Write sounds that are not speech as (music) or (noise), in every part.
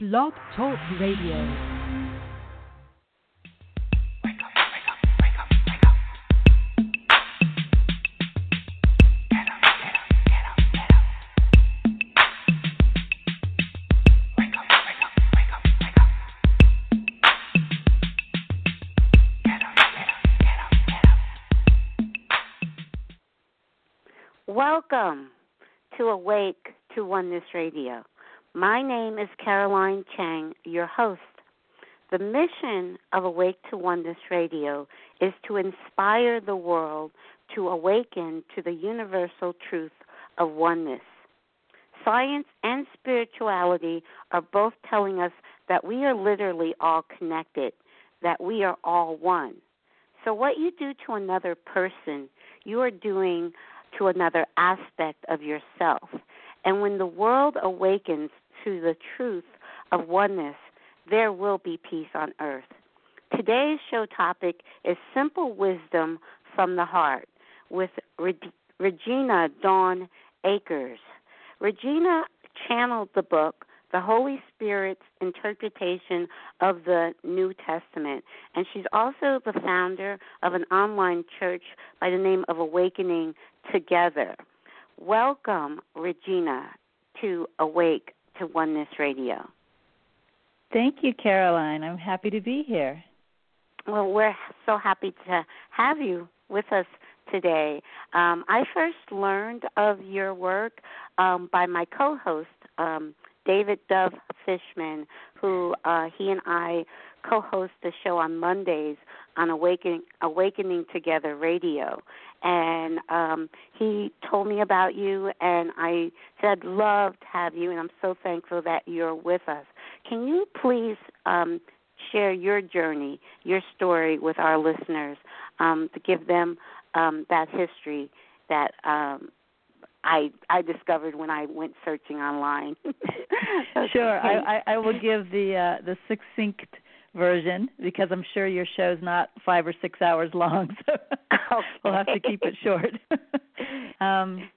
Blog Talk Radio. Welcome to Awake to Oneness Radio. My name is Caroline Chang, your host. The mission of Awake to Oneness Radio is to inspire the world to awaken to the universal truth of oneness. Science and spirituality are both telling us that we are literally all connected, that we are all one. So, what you do to another person, you are doing to another aspect of yourself. And when the world awakens to the truth of oneness, there will be peace on earth. Today's show topic is Simple Wisdom from the Heart with Regina Dawn Akers. Regina channeled the book the Holy Spirit's interpretation of the New Testament. And she's also the founder of an online church by the name of Awakening Together. Welcome, Regina, to Awake to Oneness Radio. Thank you, Caroline. I'm happy to be here. Well, we're so happy to have you with us today. Um, I first learned of your work um, by my co host, um, David Dove Fishman, who uh, he and I co host the show on Mondays on Awakening, Awakening Together Radio and um, he told me about you, and I said, love to have you, and I'm so thankful that you're with us. Can you please um, share your journey, your story with our listeners um, to give them um, that history that um, I I discovered when I went searching online. (laughs) sure, I, I, I will give the uh, the succinct version because I'm sure your show's not five or six hours long, (laughs) so okay. we'll have to keep it short. (laughs) um,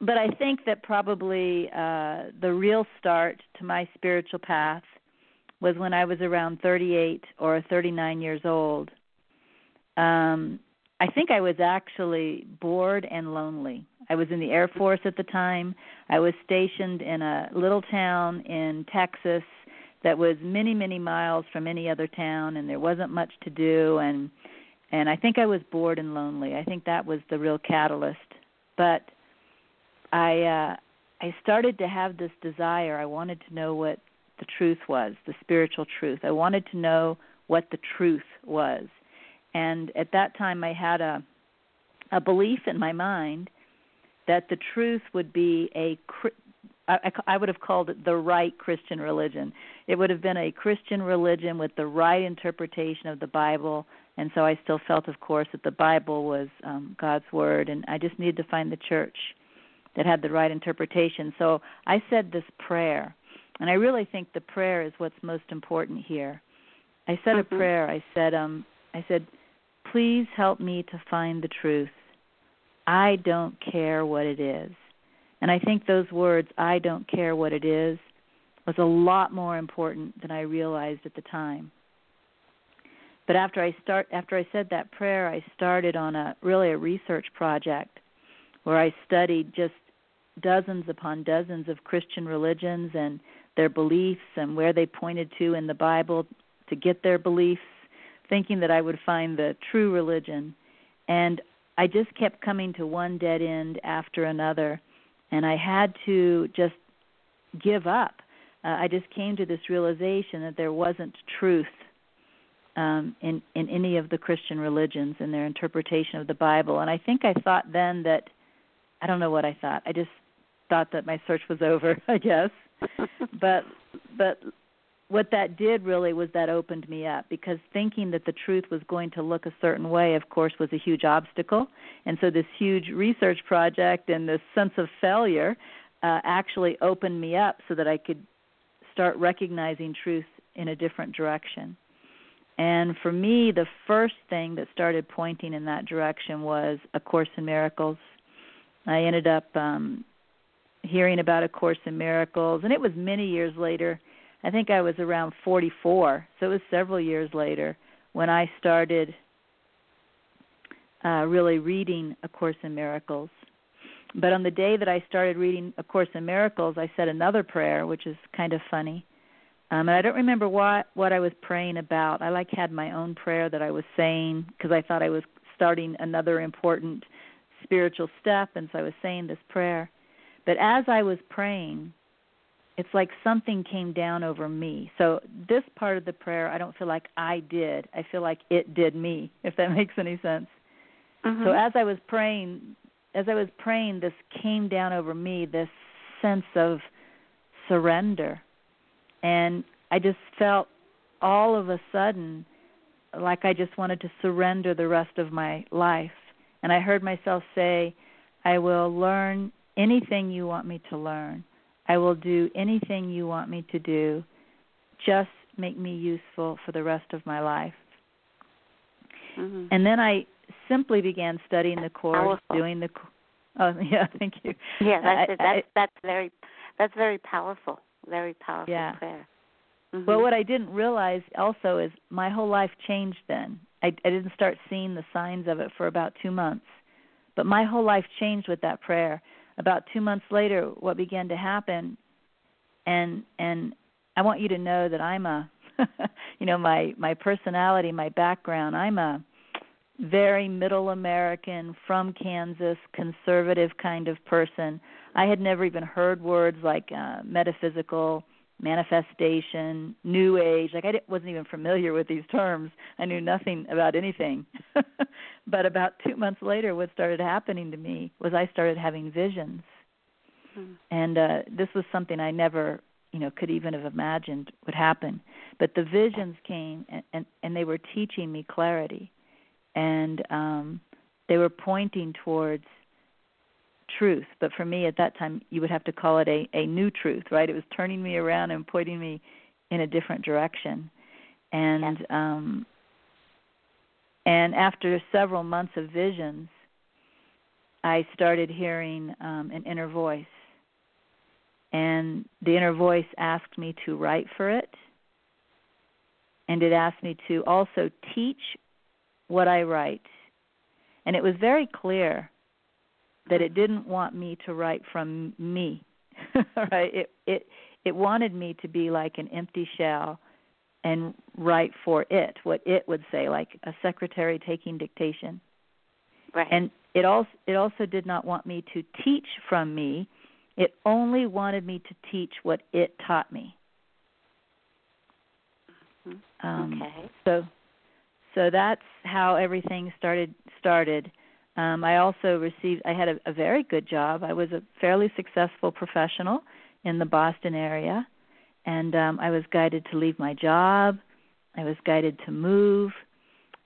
but I think that probably uh, the real start to my spiritual path was when I was around 38 or 39 years old. Um, I think I was actually bored and lonely. I was in the Air Force at the time. I was stationed in a little town in Texas that was many many miles from any other town and there wasn't much to do and and I think I was bored and lonely. I think that was the real catalyst. But I uh I started to have this desire. I wanted to know what the truth was, the spiritual truth. I wanted to know what the truth was. And at that time I had a a belief in my mind that the truth would be a I, I would have called it the right Christian religion. It would have been a Christian religion with the right interpretation of the Bible, and so I still felt, of course, that the Bible was um, God's word, and I just needed to find the church that had the right interpretation. So I said this prayer, and I really think the prayer is what's most important here. I said mm-hmm. a prayer. I said, um, I said, please help me to find the truth. I don't care what it is. And I think those words, I don't care what it is, was a lot more important than I realized at the time. But after I start after I said that prayer, I started on a really a research project where I studied just dozens upon dozens of Christian religions and their beliefs and where they pointed to in the Bible to get their beliefs, thinking that I would find the true religion. And I just kept coming to one dead end after another and I had to just give up. Uh, I just came to this realization that there wasn't truth um, in in any of the Christian religions and their interpretation of the Bible. And I think I thought then that I don't know what I thought. I just thought that my search was over. (laughs) I guess, (laughs) but but what that did really was that opened me up because thinking that the truth was going to look a certain way of course was a huge obstacle. And so this huge research project and this sense of failure uh, actually opened me up so that i could start recognizing truth in a different direction. And for me the first thing that started pointing in that direction was a course in miracles. I ended up um hearing about a course in miracles and it was many years later I think I was around 44, so it was several years later when I started uh, really reading A Course in Miracles. But on the day that I started reading A Course in Miracles, I said another prayer, which is kind of funny. Um, and I don't remember what what I was praying about. I like had my own prayer that I was saying because I thought I was starting another important spiritual step, and so I was saying this prayer. But as I was praying, it's like something came down over me. So this part of the prayer, I don't feel like I did. I feel like it did me, if that (laughs) makes any sense. Mm-hmm. So as I was praying, as I was praying, this came down over me, this sense of surrender. And I just felt all of a sudden like I just wanted to surrender the rest of my life. And I heard myself say, I will learn anything you want me to learn. I will do anything you want me to do. Just make me useful for the rest of my life. Mm-hmm. And then I simply began studying the course, Powerful. doing the. Oh (laughs) yeah, thank you. Yeah, that's I- it. I- That's that's very that's very powerful. Very powerful Yeah. prayer. Mhm. Well, what I didn't realize also is my whole life changed then. I, I didn't start seeing the signs of it for about two months, but my whole life changed with that prayer. About two months later, what began to happen, and and I want you to know that I'm a, (laughs) you know, my my personality, my background. I'm a very middle American from Kansas, conservative kind of person. I had never even heard words like uh, metaphysical manifestation, new age. Like I wasn't even familiar with these terms. I knew nothing about anything. (laughs) but about 2 months later what started happening to me was I started having visions. Mhm. And uh this was something I never, you know, could even have imagined would happen. But the visions came and and, and they were teaching me clarity. And um they were pointing towards truth but for me at that time you would have to call it a a new truth right? It was turning me around and pointing me in a different direction. And um and after several months of visions i started hearing um an inner voice. And the inner voice asked me to write for it. And it asked me to also teach what i write. And it was very clear that it didn't want me to write from me (laughs) right it it it wanted me to be like an empty shell and write for it what it would say like a secretary taking dictation right. and it also it also did not want me to teach from me it only wanted me to teach what it taught me Mhm. um okay. so so that's how everything started started um i also received i had a, a very good job i was a fairly successful professional in the boston area and um i was guided to leave my job i was guided to move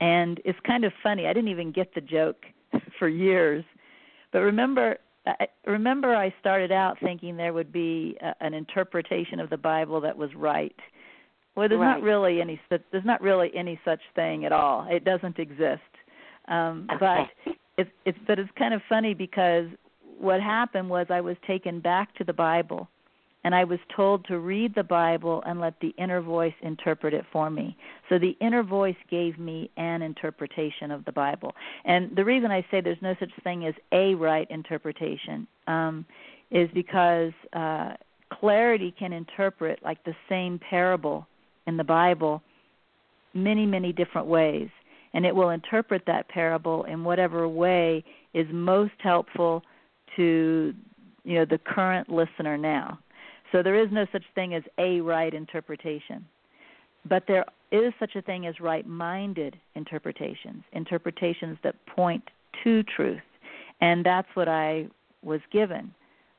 and it's kind of funny i didn't even get the joke (laughs) for years but remember I remember I started out thinking there would be a, an interpretation of the Bible that was right. Well, there's not really any such there's not really any such thing at all. It doesn't exist. Um Okay. (laughs) but it's it's but it's kind of funny because what happened was I was taken back to the Bible and I was told to read the Bible and let the inner voice interpret it for me. So the inner voice gave me an interpretation of the Bible. And the reason I say there's no such thing as a right interpretation um, is because uh, clarity can interpret like the same parable in the Bible many, many different ways. And it will interpret that parable in whatever way is most helpful to you know the current listener now. So there is no such thing as a right interpretation. But there is such a thing as right minded interpretations, interpretations that point to truth. And that's what I was given.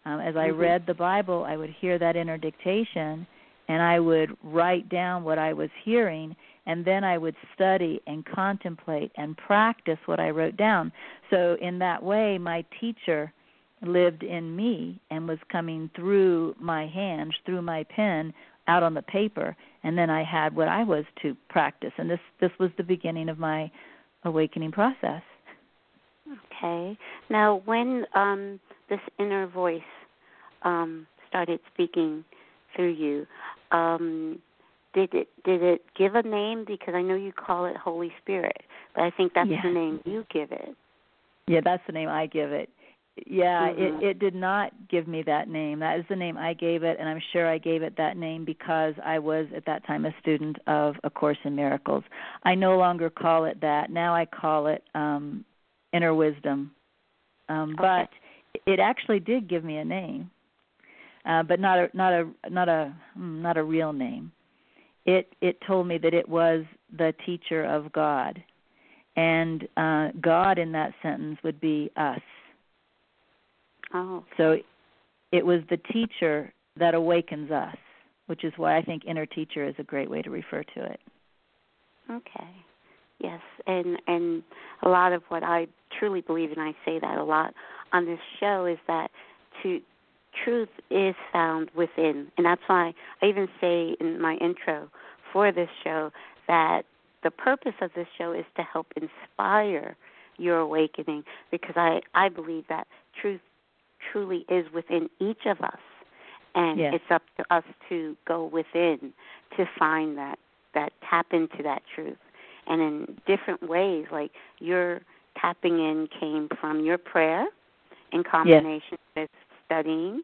Um, as I Mhm. read the Bible, I would hear that inner dictation and I would write down what I was hearing and then I would study and contemplate and practice what I wrote down. So in that way my teacher lived in me and was coming through my hands, through my pen, out on the paper, and then I had what I was to practice. And this this was the beginning of my awakening process. Okay. Now, when um, this inner voice um, started speaking through you, um did it did it give a name because I know you call it Holy Spirit, but I think that's yeah. the name you give it. Yeah, that's the name I give it. Yeah, mm-hmm. it it did not give me that name. That is the name I gave it, and I'm sure I gave it that name because I was at that time a student of A Course in Miracles. I no longer call it that. Now I call it um Inner Wisdom. Um okay. but it actually did give me a name. Uh but not a not a not a hmm, not a real name. It it told me that it was the teacher of God. And uh God in that sentence would be us Oh. so it was the teacher that awakens us, which is why I think inner teacher is a great way to refer to it. Okay. Yes, and and a lot of what I truly believe, and I say that a lot on this show, is that to truth is found within, and that's why I even say in my intro for this show that the purpose of this show is to help inspire your awakening, because I I believe that truth truly is within each of us and yes. it's up to us to go within to find that that tap into that truth and in different ways like your tapping in came from your prayer in combination yes. with studying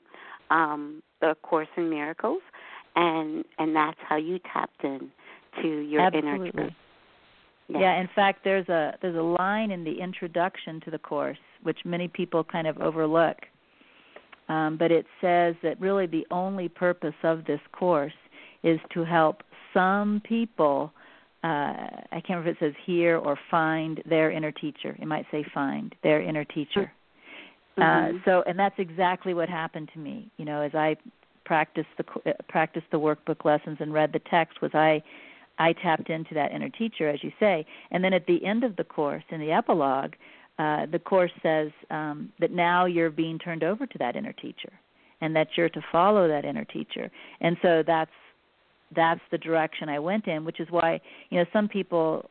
um the course in miracles and and that's how you tapped in to your Absolutely. inner truth yeah. yeah, in fact there's a there's a line in the introduction to the course which many people kind of overlook um, but it says that really the only purpose of this course is to help some people. Uh, I can't remember if it says hear or find their inner teacher. It might say find their inner teacher. Mm-hmm. Uh, so, and that's exactly what happened to me. You know, as I practiced the uh, practiced the workbook lessons and read the text, was I I tapped into that inner teacher, as you say. And then at the end of the course, in the epilogue, uh, the course says um, that now you're being turned over to that inner teacher, and that you're to follow that inner teacher. And so that's that's the direction I went in, which is why you know some people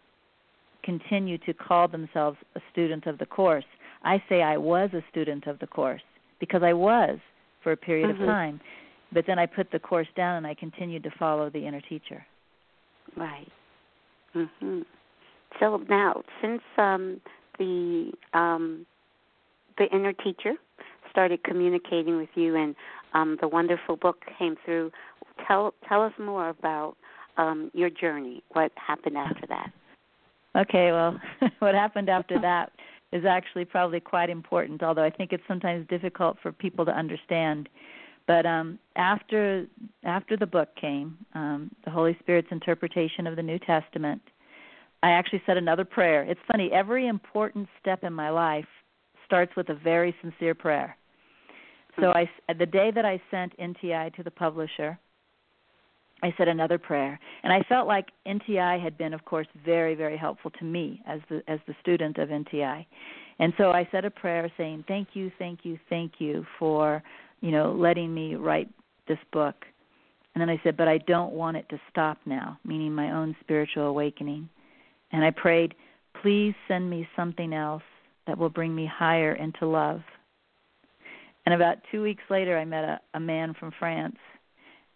continue to call themselves a student of the course. I say I was a student of the course because I was for a period mm-hmm. of time, but then I put the course down and I continued to follow the inner teacher. Right. Mhm. So now, since um, the um, the inner teacher started communicating with you, and um, the wonderful book came through. Tell tell us more about um, your journey. What happened after that? (laughs) Okay, well, (laughs) what happened after (laughs) that is actually probably quite important, although I think it's sometimes difficult for people to understand. But um, after after the book came, um, the Holy Spirit's interpretation of the New Testament, I actually said another prayer. It's funny, every important step in my life starts with a very sincere prayer. So I the day that I sent NTI to the publisher, I said another prayer, and I felt like NTI had been, of course, very, very helpful to me as the as the student of NTI, and so I said a prayer saying, "Thank you, thank you, thank you for, you know, letting me write this book." And then I said, "But I don't want it to stop now," meaning my own spiritual awakening. And I prayed, please send me something else that will bring me higher into love. And about two weeks later, I met a, a man from France.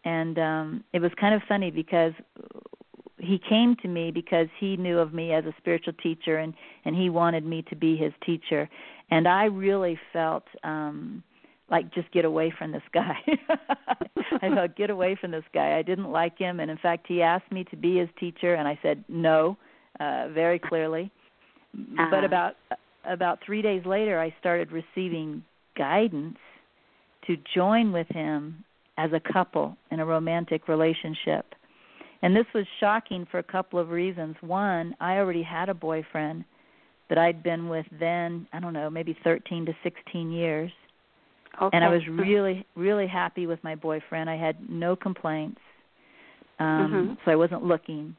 And um, it was kind of funny because he came to me because he knew of me as a spiritual teacher and and he wanted me to be his teacher and i really felt um like just get away from this guy (laughs) i thought get away from this guy i didn't like him and in fact he asked me to be his teacher and i said no uh, very clearly. Uh-huh. But about about three days later, I started receiving guidance to join with him as a couple in a romantic relationship. And this was shocking for a couple of reasons. One, I already had a boyfriend that I'd been with then, I don't know, maybe 13 to 16 years. Okay. And I was really, really happy with my boyfriend. I had no complaints. Um, mm-hmm. So I wasn't looking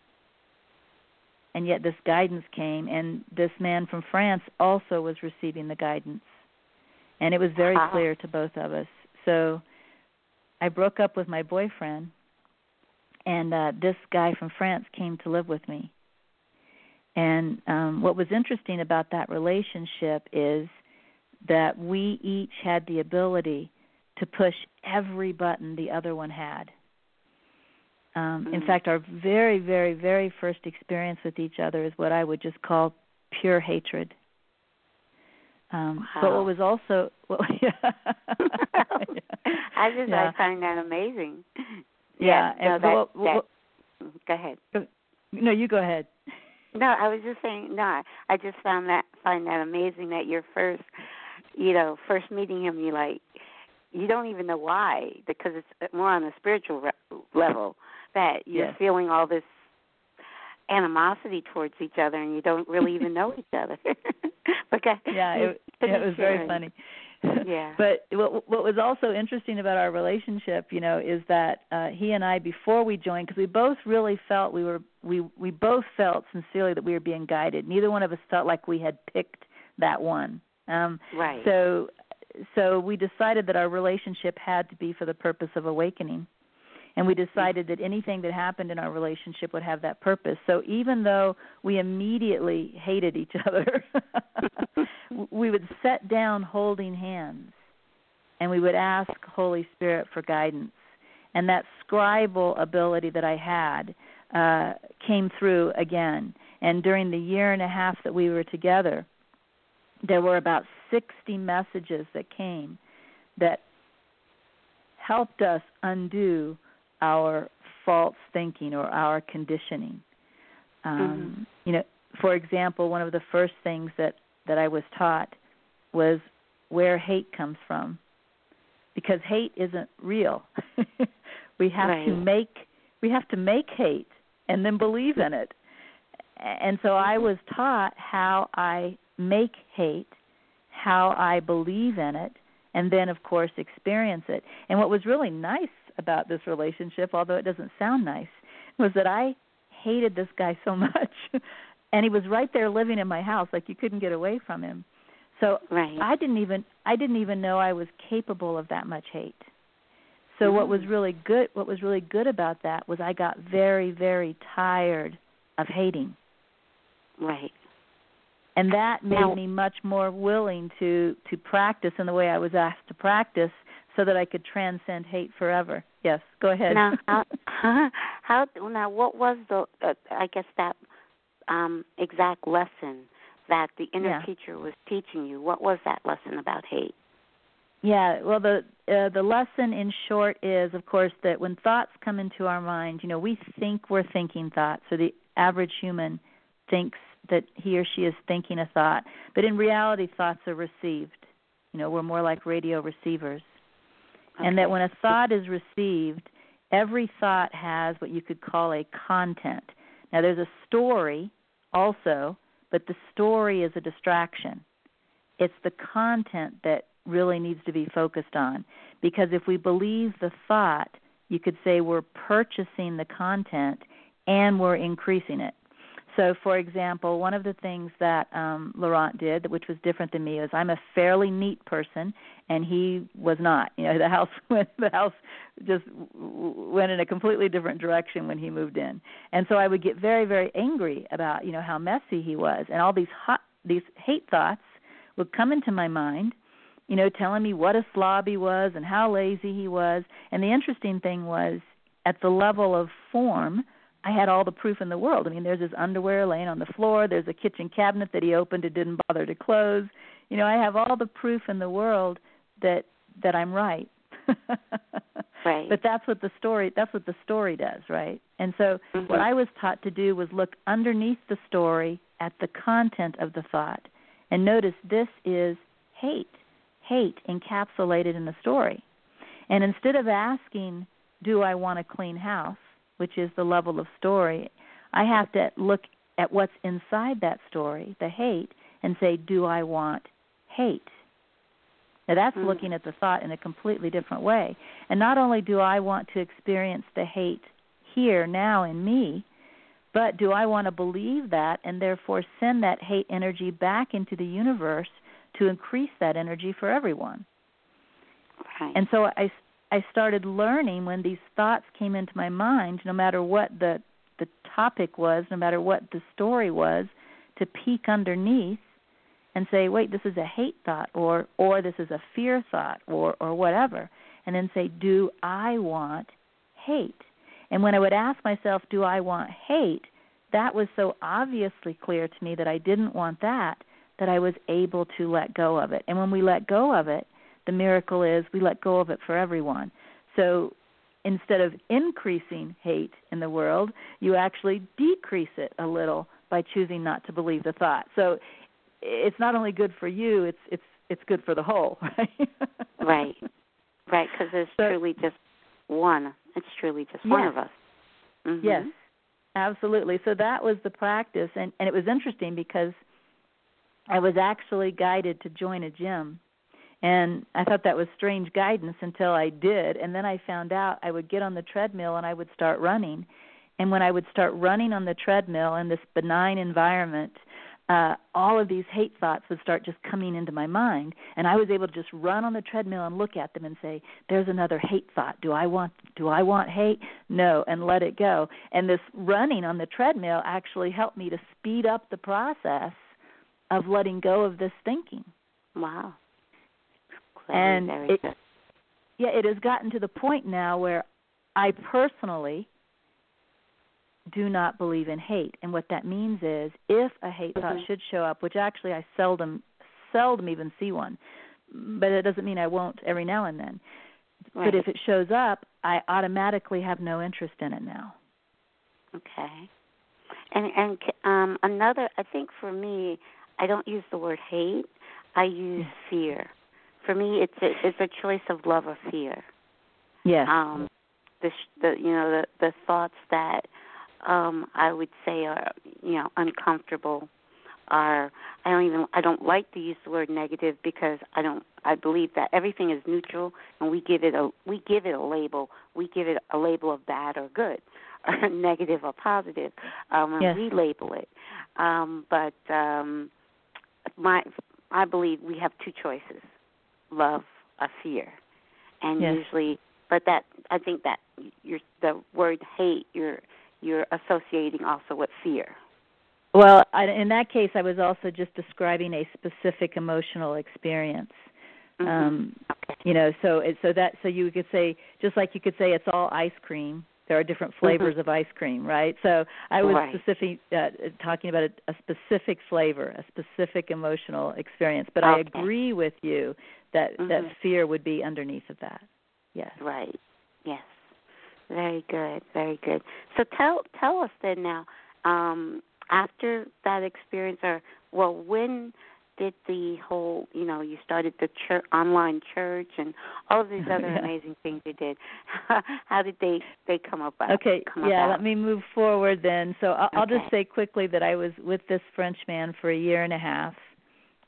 and yet this guidance came and this man from France also was receiving the guidance and it was very wow. clear to both of us so I broke up with my boyfriend and uh this guy from France came to live with me and um what was interesting about that relationship is that we each had the ability to push every button the other one had Um, Mm-hmm. In fact, our very, very, very first experience with each other is what I would just call pure hatred. Um, But what was also, (laughs) what, yeah. (laughs) I just Yeah. I find that amazing. Yeah, no, and that, what- what- that, go ahead. no, you go ahead. No, I was just saying. No, I- I just found that find that amazing that your first, you know, first meeting him, you like, you don't even know why because it's more on a spiritual re- level that you're Yes. feeling all this animosity towards each other and you don't really even know each other. (laughs) but go- Yeah, it, it was very funny. (laughs) Yeah. But what what was also interesting about our relationship, you know, is that uh he and I before we joined because we both really felt we were we we both felt sincerely that we were being guided. Neither one of us felt like we had picked that one. Um Right. so so we decided that our relationship had to be for the purpose of awakening. And we decided that anything that happened in our relationship would have that purpose. So even though we immediately hated each (laughs) other, (laughs) we would set down holding hands and we would ask Holy Spirit for guidance. And that scribal ability that I had uh, came through again. And during the year and a half that we were together, there were about 60 messages that came that helped us undo our false thinking or our conditioning. Um, You know, for example, one of the first things that that I was taught was where hate comes from, because hate isn't real. (laughs) we have to make we have to make hate and then believe in it. And so I was taught how I make hate, how I believe in it, and then of course experience it. And what was really nice about this relationship, although it doesn't sound nice, was that I hated this guy so (laughs) much. and he was right there living in my house like you couldn't get away from him. So right. I didn't even I didn't even know I was capable of that much hate. So what was Mm. really good what was really good about that was I got very very tired of hating. right. And that made Now- me much more willing to to practice in the way I was asked to practice so that I could transcend hate forever. Yes, go ahead. Now, how, (laughs) (laughs) how now? What was the? Uh, I guess that um, exact lesson that the inner Yeah. teacher was teaching you. What was that lesson about hate? Yeah, well the uh, the lesson in short is of course that when thoughts come into our mind, you know, we think we're thinking thoughts. So the average human thinks that he or she is thinking a thought, but in reality thoughts are received. You know, we're more like radio receivers. And that when a thought is received, every thought has what you could call a content. Now there's a story also, but the story is a distraction. It's the content that really needs to be focused on. Because if we believe the thought, you could say we're purchasing the content and we're increasing it. So, for example, one of the things that um, Laurent did, which was different than me, is I'm a fairly neat person, and he was not. You know, the house (laughs) went, the house just went in a completely different direction when he moved in, and so I would get very, very angry about you know how messy he was, and all these hot, these hate thoughts would come into my mind, you know, telling me what a slob he was and how lazy he was. And the interesting thing was, at the level of form, I had all the proof in the world. I mean, there's his underwear laying on the floor. There's a kitchen cabinet that he opened and didn't bother to close. You know, I have all the proof in the world that that I'm right. (laughs) Right. But that's what the story that's what the story does, right? And so Mhm. what I was taught to do was look underneath the story at the content of the thought and notice this is hate. Hate encapsulated in the story. And instead of asking, do I want a clean house, which is the level of story, I have to look at what's inside that story, the hate, and say, do I want hate? Now that's Mm. looking at the thought in a completely different way. And not only do I want to experience the hate here now in me, but do I want to believe that and therefore send that hate energy back into the universe to increase that energy for everyone? right. And so I I started learning when these thoughts came into my mind, no matter what the the topic was, no matter what the story was, to peek underneath and say, wait, this is a hate thought or or this is a fear thought or or whatever, and then say, do I want hate? And when I would ask myself, do I want hate? That was so obviously clear to me that I didn't want that that I was able to let go of it. And when we let go of it, the miracle is we let go of it for everyone. So instead of increasing hate in the world, you actually decrease it a little by choosing not to believe the thought. So it's not only good for you, it's it's it's good for the whole, (laughs) right? right. Right, because it's so, truly just one. It's truly just yes. one of us. Mm-hmm. Yes. Absolutely. So that was the practice and and it was interesting because I was actually guided to join a gym and I thought that was strange guidance until I did. And then I found out I would get on the treadmill and I would start running. And when I would start running on the treadmill in this benign environment, uh, all of these hate thoughts would start just coming into my mind, and I was able to just run on the treadmill and look at them and say, "There's another hate thought. Do I want? Do I want hate? No," and let it go. And this running on the treadmill actually helped me to speed up the process of letting go of this thinking. Wow and it, yeah, it has gotten to the point now where I personally do not believe in hate, and what that means is if a hate thought mm-hmm. should show up, which actually I seldom seldom even see one, but it doesn't mean I won't every now and then. Right. But if it shows up, I automatically have no interest in it now. Okay. And and um another I think for me, I don't use the word hate. I use fear for me it's a, it's a choice of love or fear. Yeah. Um the the you know the the thoughts that um I would say are you know uncomfortable are I don't even I don't like to use the word negative because I don't I believe that everything is neutral and we give it a we give it a label we give it a label of bad or good (laughs) or negative or positive um and yes. we label it um but um my I believe we have two choices love a fear, and yes. usually, but that I think that you're the word hate you're you're associating also with fear. Well, I, in that case, I was also just describing a specific emotional experience. Mm-hmm. Um, okay. You know, so it, so that so you could say just like you could say it's all ice cream. There are different Mm-hmm. flavors mm-hmm. of ice cream, right? So I was right. specific uh, talking about a, a specific flavor, a specific emotional experience. But okay. I agree with you that mm-hmm. that fear would be underneath of that. Yes. Right. Yes. Very good. Very good. So tell tell us then now, um, after that experience, or well, when did the whole you know you started the church, online church and all of these (laughs) other yeah. amazing things you did (laughs) how did they they come about okay come yeah let me move forward then so I'll, okay. I'll just say quickly that i was with this french man for a year and a half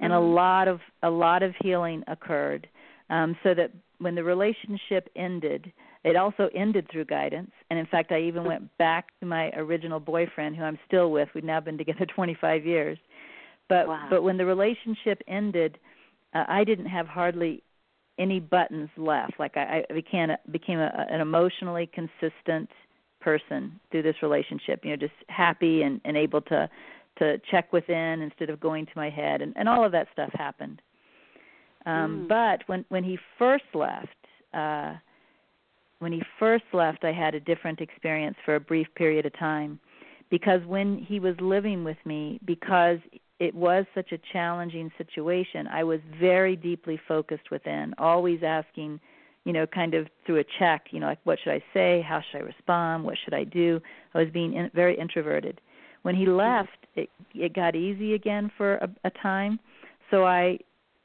and mm-hmm. a lot of a lot of healing occurred um so that when the relationship ended it also ended through guidance and in fact i even mm-hmm. went back to my original boyfriend who i'm still with we've now been together (laughs) 25 years but wow. but when the relationship ended uh, i didn't have hardly any buttons left like i, I became a, became a, an emotionally consistent person through this relationship you know just happy and and able to to check within instead of going to my head and, and all of that stuff happened um mm. but when when he first left uh when he first left i had a different experience for a brief period of time because when he was living with me because it was such a challenging situation. I was very deeply focused within always asking you know kind of through a check you know like what should i say? How should i respond? What should i do? I was being in, very introverted. When he mm-hmm. left it it got easy again for a, a time. So i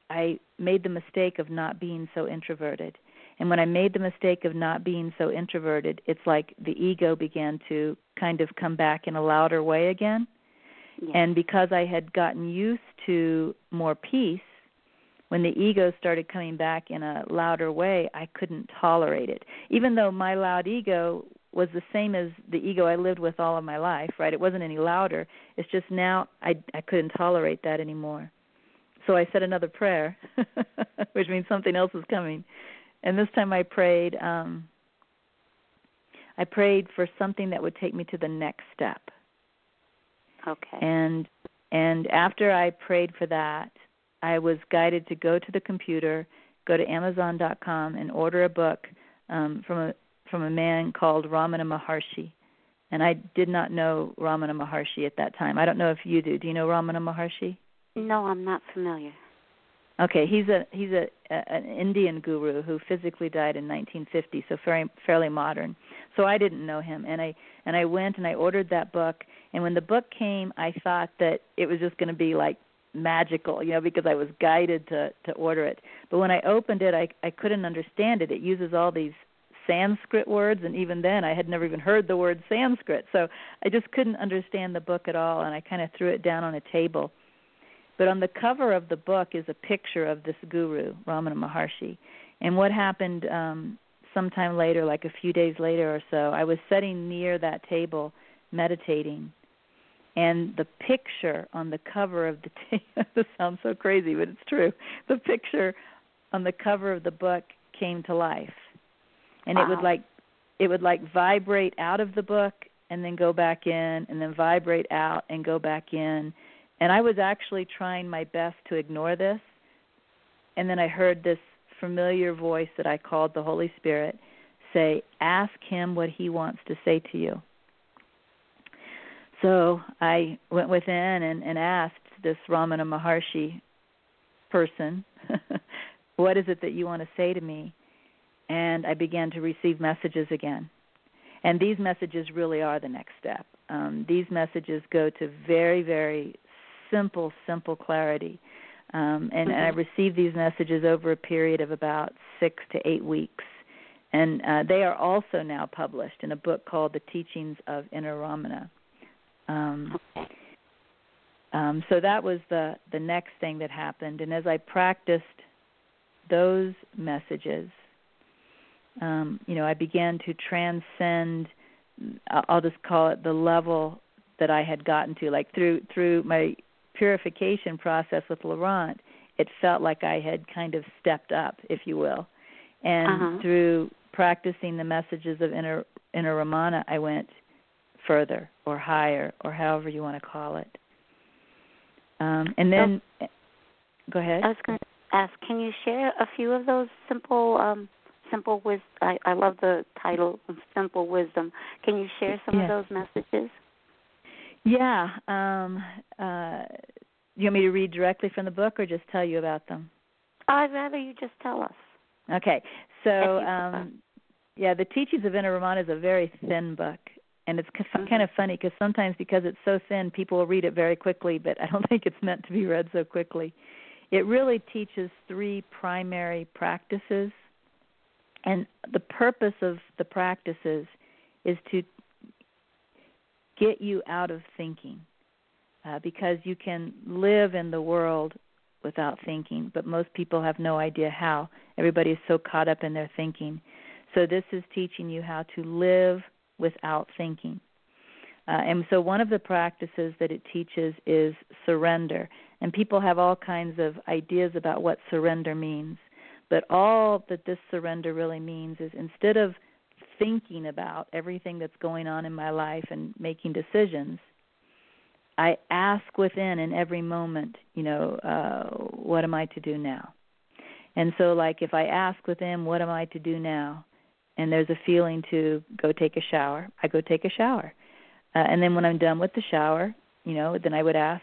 i made the mistake of not being so introverted. And when i made the mistake of not being so introverted it's like the ego began to kind of come back in a louder way again and because i had gotten used to more peace when the ego started coming back in a louder way i couldn't tolerate it even though my loud ego was the same as the ego I lived with all of my life, right? It wasn't any louder. It's just now I I couldn't tolerate that anymore. So I said another prayer, (laughs) which means something else is coming. And this time I prayed um I prayed for something that would take me to the next step. Okay. And and after I prayed for that, I was guided to go to the computer, go to amazon.com and order a book um from a from a man called Ramana Maharshi. And I did not know Ramana Maharshi at that time. I don't know if you do. Do you know Ramana Maharshi? No, I'm not familiar. Okay, he's a he's a, a an Indian guru who physically died in 1950, so very fairly modern. So I didn't know him, and I and I went and I ordered that book. And when the book came, I thought that it was just going to be like magical, you know, because I was guided to to order it. But when I opened it, I I couldn't understand it. It uses all these Sanskrit words, and even then, I had never even heard the word Sanskrit. So I just couldn't understand the book at all, and I kind of threw it down on a table but on the cover of the book is a picture of this guru, Ramana Maharshi. And what happened um sometime later, like a few days later or so, I was sitting near that table meditating and the picture on the cover of the (laughs) table this sounds so crazy but it's true the picture on the cover of the book came to life and wow. it would like it would like vibrate out of the book and then go back in and then vibrate out and go back in and I was actually trying my best to ignore this. And then I heard this familiar voice that I called the Holy Spirit say, Ask him what he wants to say to you. So I went within and, and asked this Ramana Maharshi person, (laughs) What is it that you want to say to me? And I began to receive messages again. And these messages really are the next step. Um, these messages go to very, very simple, simple clarity. Um, and, mm-hmm. and I received these messages over a period of about six to eight weeks. And uh, they are also now published in a book called The Teachings of Inner Ramana. Um. Um, so that was the the next thing that happened, and as I practiced those messages, um, you know, I began to transcend. I'll just call it the level that I had gotten to, like through through my purification process with Laurent, it felt like I had kind of stepped up, if you will. And uh-huh. through practicing the messages of inner inner Ramana, I went further or higher or however you want to call it. Um, and then, oh, go ahead. I was going to ask, can you share a few of those simple, um, simple wisdom? I, I love the title, of Simple Wisdom. Can you share some yeah. of those messages? Yeah. Um, uh, you want me to read directly from the book or just tell you about them? I'd rather you just tell us. Okay. So, um, yeah, The Teachings of Inner Ramana is a very thin book. And it's mm-hmm. kind of funny because sometimes because it's so thin, people will read it very quickly, but I don't (laughs) think it's meant to be read so quickly. It really teaches three primary practices. And the purpose of the practices is to get you out of thinking uh, because you can live in the world without thinking, but most people have no idea how. Everybody is so caught up in their thinking. So, this is teaching you how to live without thinking. Uh, and so, one of the practices that it teaches is surrender. And people have all kinds of ideas about what surrender means. But all that this surrender really means is instead of thinking about everything that's going on in my life and making decisions, I ask within in every moment, you know, uh, what am I to do now? And so, like, if I ask within, what am I to do now? And there's a feeling to go take a shower, I go take a shower. Uh, and then when I'm done with the shower, you know, then I would ask,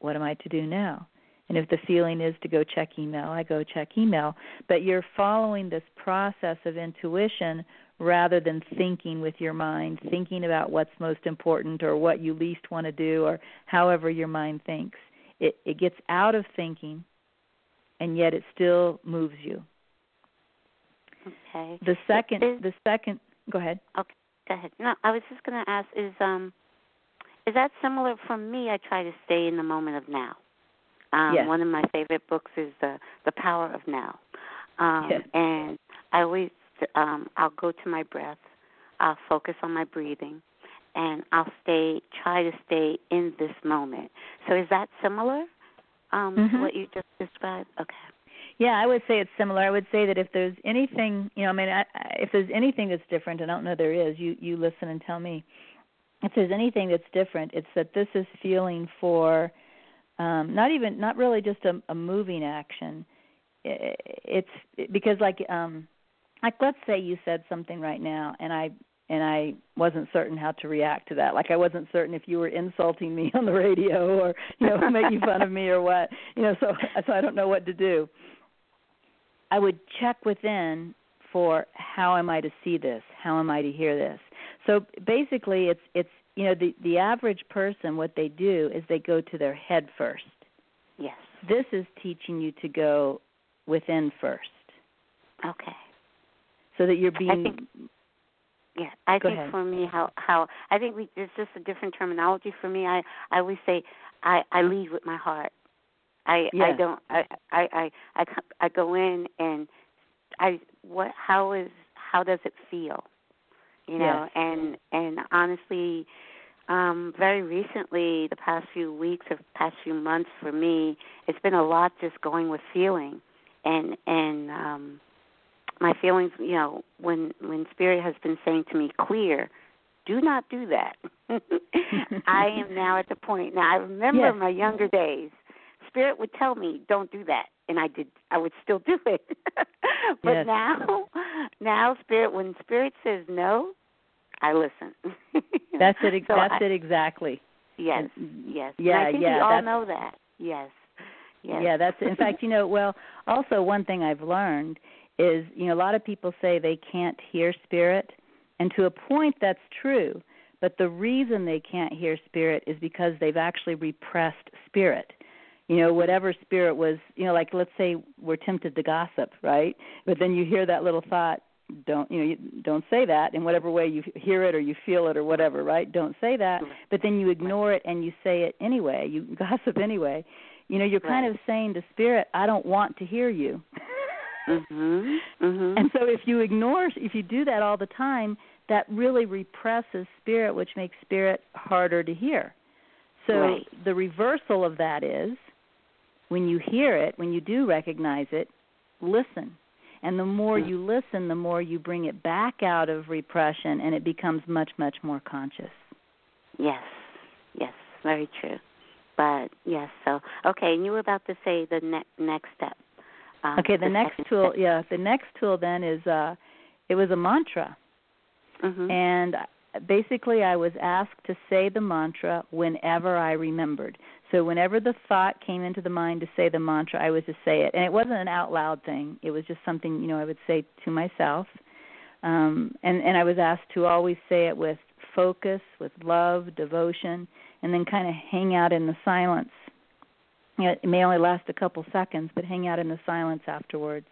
what am I to do now? And if the feeling is to go check email, I go check email. But you're following this process of intuition rather than thinking with your mind, thinking about what's most important or what you least want to do or however your mind thinks. It it gets out of thinking and yet it still moves you. Okay. The second is, the second go ahead. Okay. Go ahead. No, I was just going to ask is um is that similar for me I try to stay in the moment of now. Um yes. one of my favorite books is the The Power of Now. Um yes. and I always um, I'll go to my breath. I'll focus on my breathing, and I'll stay. Try to stay in this moment. So is that similar um, mm-hmm. to what you just described? Okay. Yeah, I would say it's similar. I would say that if there's anything, you know, I mean, I, if there's anything that's different, and I don't know there is. You you listen and tell me. If there's anything that's different, it's that this is feeling for um, not even not really just a, a moving action. It's because like um, like let's say you said something right now and I and I wasn't certain how to react to that. Like I wasn't certain if you were insulting me (laughs) on the radio or you know making fun of me or what. You know, so so I don't know what to do. I would check within for how am I to see this? How am I to hear this? So basically, it's it's you know the the average person what they do is they go to their head first. Yes. This is teaching you to go within first. Okay. So that you're being. I think, yeah, I Go think ahead. for me, how how I think we it's just a different terminology for me. I I always say I I lead with my heart. I I don't I I I I I go in and I what how is how does it feel? You know, Yes. and and honestly, um, very recently, the past few weeks or past few months for me, it's been a lot just going with feeling, and and um, my feelings. You know, when when spirit has been saying to me, clear, do not do that. (laughs) I am (laughs) now at the point. Now I remember Yes. my younger days. Spirit would tell me, don't do that, and I did. I would still do it. (laughs) but Yes. now, now spirit when spirit says no, I listen. (laughs) That's it. ex- So that's I- it exactly. Yes, mm, mm. yes. Yeah, and I think yeah. we all know that. Yes. Yes. Yeah, that's in fact, you know, well, also one thing I've learned is, you know, a lot of people say they can't hear spirit, and to a point that's true, but the reason they can't hear spirit is because they've actually repressed spirit. You know, whatever spirit was, you know, like let's say we're tempted to gossip, right? But then you hear that little thought, don't, you know, you, don't say that in whatever way you hear it or you feel it or whatever, right? Don't say that. But then you ignore it and you say it anyway. You (laughs) gossip anyway you know you're kind Right. of saying to spirit i don't want to hear you Mhm. Mhm. and so if you ignore if you do that all the time that really represses spirit which makes spirit harder to hear so Right. the reversal of that is when you hear it when you do recognize it listen and the more you listen the more you bring it back out of repression and it becomes much much more conscious Yes. Yes. Very true. But yes. So okay, and you were about to say the ne- next step. Um, okay the next tool step. yeah the next tool then is uh it was a mantra Mhm. and basically I was asked to say the mantra whenever I remembered. So whenever the thought came into the mind to say the mantra, I was to say it, and it wasn't an out loud thing. It was just something you know I would say to myself, um, and and I was asked to always say it with focus, with love, devotion, and then kind of hang out in the silence. You know, it may only last a couple seconds, but hang out in the silence afterwards.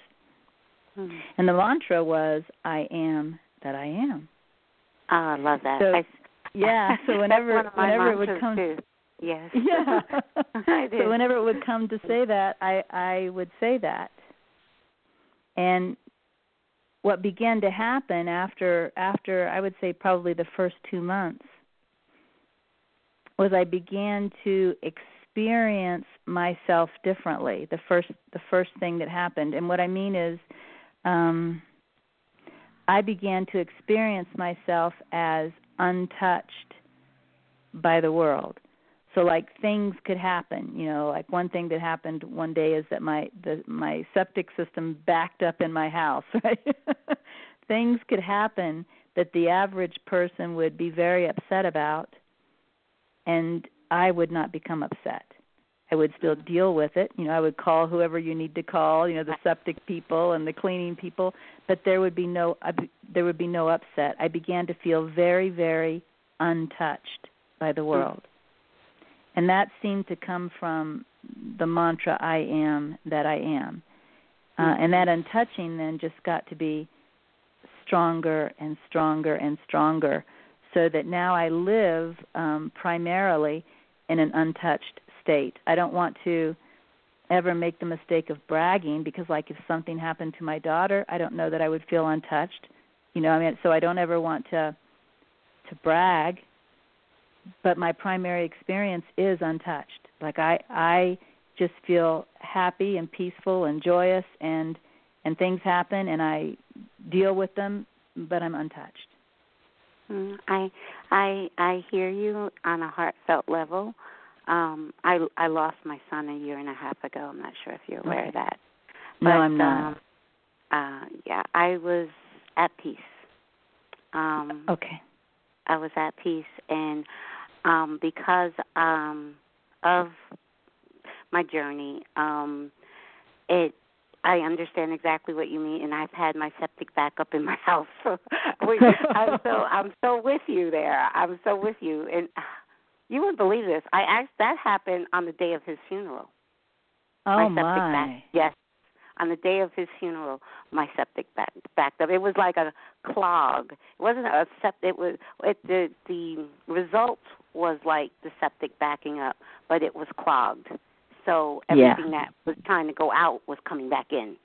Mhm. And the mantra was, "I am that I am." Oh, I love that. So, I, yeah, (laughs) so whenever that's one of my whenever it would come too. Yes. (laughs) yeah (laughs) so whenever it would come to say that i i would say that and what began to happen after after i would say probably the first 2 months was i began to experience myself differently the first the first thing that happened and what i mean is um i began to experience myself as untouched by the world. So like things could happen you know like one thing that happened one day is that my the my septic system backed up in my house (laughs) right? Things could happen that the average person would be very upset about and i would not become upset i would still deal with it. You know i would call whoever you need to call you know the septic people and the cleaning people but there would be no there would be no upset. I began to feel very very untouched by the world. And that seemed to come from the mantra i am that i am. Uh, and that untouching then just got to be stronger and stronger and stronger so that now i live um, primarily in an untouched state. I don't want to ever make the mistake of bragging because like if something happened to my daughter i don't know that i would feel untouched. You know i mean so i don't ever want to to brag but my primary experience is untouched. Like i i just feel happy and peaceful and joyous and and things happen and i deal with them but i'm untouched. Mm, I I I hear you on a heartfelt level. Um, I I lost my son a year and a half ago. I'm not sure if you're aware Okay. of that. no But, i'm not Um, uh, yeah, I was at peace. Um, okay. I was at peace, and um, because um, of my journey, um, it I understand exactly what you mean, and I've had my septic back up in my (laughs) house. (laughs) So I'm so I'm so with you there. I'm so with you, and you wouldn't believe this. I asked that happened on the day of his funeral. Oh my! Septic my. Back, yes, on the day of his funeral, my septic back, backed up. It was like a clog. It wasn't a septic. It was it, the the result was like the septic backing up, but it was clogged. So everything yeah. that was trying to go out was coming back in.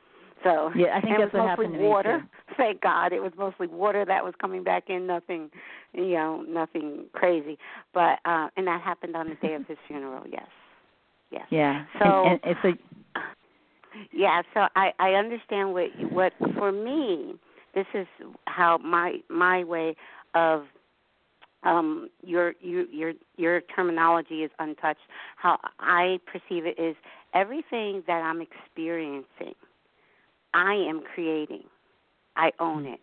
So yeah, I think it that's was what mostly happened to water. me too. (laughs) Thank God, it was mostly water that was coming back in. Nothing, you know, nothing crazy. But uh and that happened on the day of his funeral. Yes, yes. Yeah. So and, and it's a (sighs) yeah, so I I understand what what for me this is how my my way of um your your your your terminology is untouched. How I perceive it is everything that I'm experiencing, I am creating. I own it.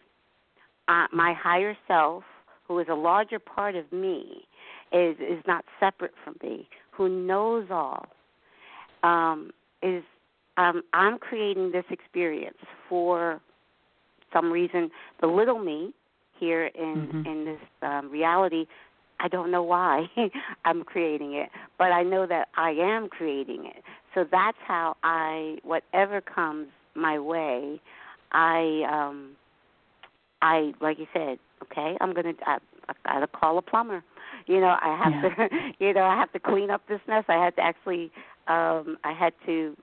Uh, my higher self, who is a larger part of me, is is not separate from me. Who knows all, um, is um, I'm creating this experience for some reason. The little me here in Mhm. in this um, reality, I don't know why (laughs) I'm creating it, but I know that I am creating it. So that's how I whatever comes my way, I um I like you said, okay, I'm gonna I, I gotta call a plumber. You know, I have Yeah. to (laughs) you know, I have to clean up this mess. I had to actually um I had to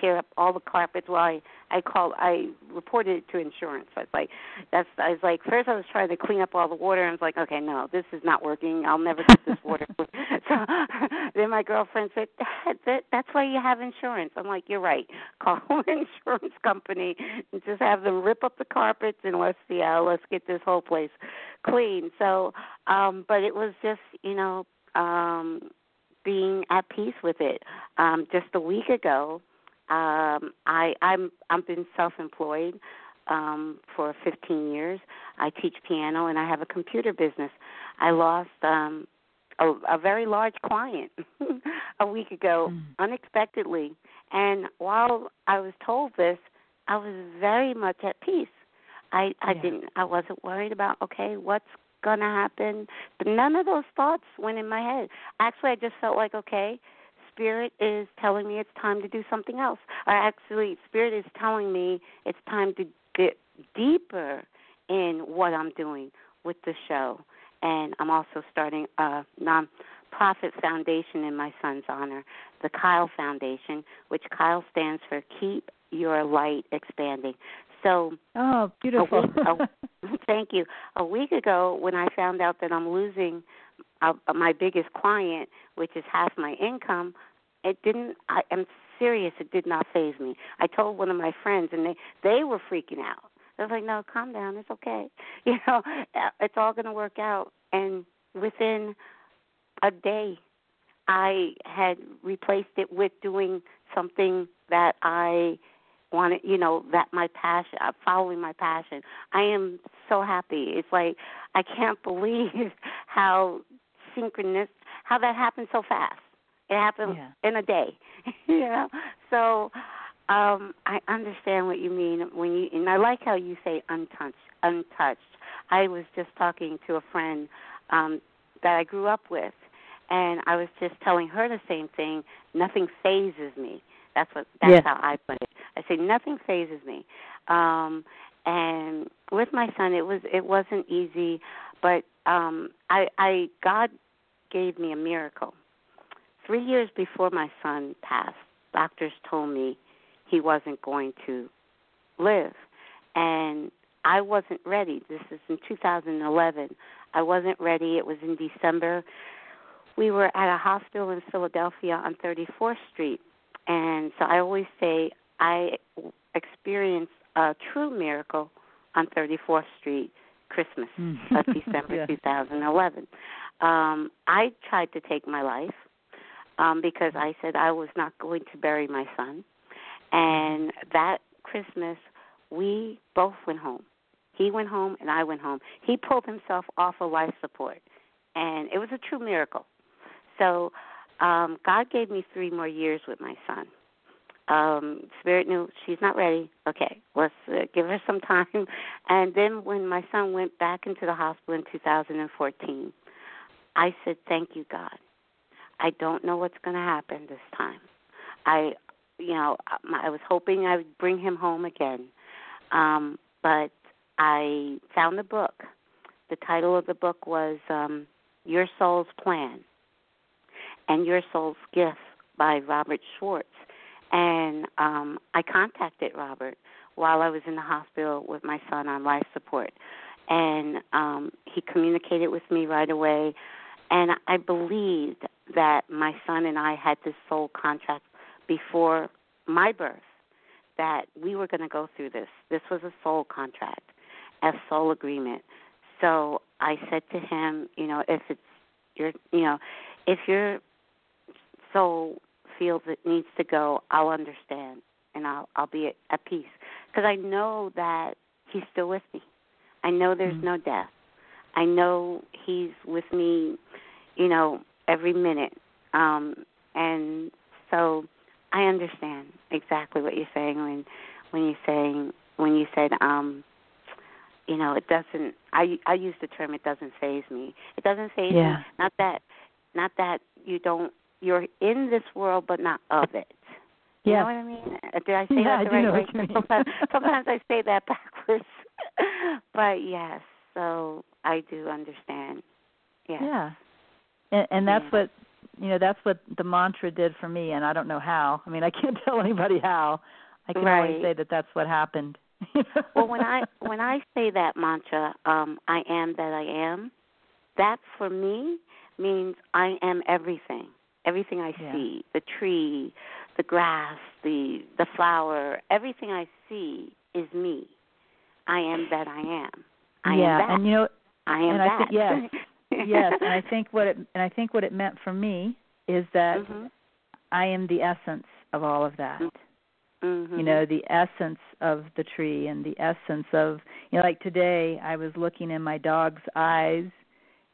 tear up all the carpets while I I called I reported it to insurance. I was like that's I was like first I was trying to clean up all the water and I was like, Okay, no, this is not working. I'll never get this water. (laughs) so (laughs) then my girlfriend said, that, that that's why you have insurance. I'm like, You're right. (laughs) Call an insurance company and just have them rip up the carpets and let's see how let's get this whole place clean. So um but it was just, you know, um being at peace with it. Um just a week ago um, I I'm I've been self-employed um, for 15 years. I teach piano and I have a computer business. I lost um, a, a very large client (laughs) a week ago Mm. unexpectedly, and while I was told this, I was very much at peace. I I Yeah. didn't I wasn't worried about okay what's gonna happen, but none of those thoughts went in my head. Actually, I just felt like okay spirit is telling me it's time to do something else. Or actually, spirit is telling me it's time to get deeper in what I'm doing with the show. And I'm also starting a non-profit foundation in my son's honor, the Kyle Foundation, which Kyle stands for Keep Your Light Expanding. So Oh, beautiful. week- a- (laughs) (laughs) Thank you. A week ago, when I found out that I'm losing uh, my biggest client, which is half my income, it didn't. I am serious. It did not faze me. I told one of my friends, and they they were freaking out. They was like, "No, calm down. It's okay. (laughs) You know, uh, it's all going to work out." And within a day, I had replaced it with doing something that I wanted, you know, that my passion, uh, following my passion. I am so happy. It's like I can't (laughs) believe how synchronous, how that happened so fast. It happened Yeah. in a day, (laughs) you know. So um I understand what you mean when you, and I like how you say untouched. Untouched. I was just talking to a friend um that I grew up with, and I was just telling her the same thing. Nothing fazes me. That's what. That's Yeah. how I put it. I say nothing fazes me. Um, and with my son, it was it wasn't easy, but um, I, I God gave me a miracle. Three years before my son passed, doctors told me he wasn't going to live, and I wasn't ready. This is in 2011. I wasn't ready. It was in December. We were at a hospital in Philadelphia on 34th Street, and so I always say I experienced a true miracle on 34th Street Christmas Mm. of (laughs) December Yeah. 2011. Um, I tried to take my life um, because I said I was not going to bury my son. And that Christmas, we both went home. He went home and I went home. He pulled himself off of life support, and it was a true miracle. So um, God gave me three more years with my son. Um, Spirit knew she's not ready. Okay, let's uh, give her some (laughs) time. And then when my son went back into the hospital in 2014, I said, "Thank you, God. I don't know what's going to happen this time. I, you know, I was hoping I would bring him home again, um, but I found the book. The title of the book was um, Your Soul's Plan and Your Soul's Gift by Robert Schwartz. And um, I contacted Robert while I was in the hospital with my son on life support. And um, he communicated with me right away. And I believed that my son and I had this soul contract before my birth that we were going to go through this. This was a soul contract, a soul agreement. So I said to him, you know, if it's your, you know, if your soul feels it needs to go, I'll understand and I'll I'll be at, at peace because I know that he's still with me. I know there's mm-hmm. no death. I know he's with me, you know, every minute. Um and so I understand exactly what you're saying when when you're saying when you said um you know it doesn't i i use the term it doesn't faze me. It doesn't faze yeah. me not that not that you don't you're in this world but not of it. You yes. know what i mean? Uh, did i say yeah, that the right way? sometimes (laughs) sometimes i say that (laughs) backwards. But yes so i do understand. Yes. yeah and, and that's yeah. what you know that's what the mantra did for me and i don't know how. I mean i (laughs) can't tell anybody how. I can right. only say that that's what happened. (laughs) Well when i when i say that mantra um i am that i am that for me means i am everything. Everything i yeah. see the tree the grass the the flower everything i see is me. I am that i am. I yeah am that. and you know i am and that I think, (laughs) yes, and I think what it and I think what it meant for me is that mm-hmm. I am the essence of all of that. Mm-hmm. You know, the essence of the tree and the essence of you know, like today I was looking in my dog's eyes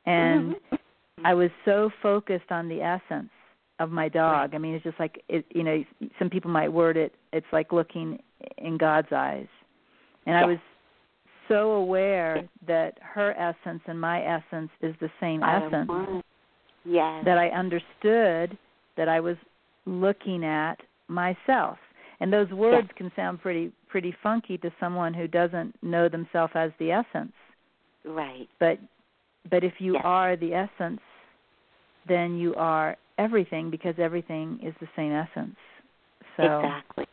and mm-hmm. I was so focused on the essence of my dog. I mean, it's just like it you know, some people might word it it's like looking in God's eyes. And yes. I was so aware that her essence and my essence is the same essence. Yes. That I understood that I was looking at myself. And those words yes. can sound pretty pretty funky to someone who doesn't know themselves as the essence. Right. But but if you yes. are the essence, then you are everything because everything is the same essence. So Exactly.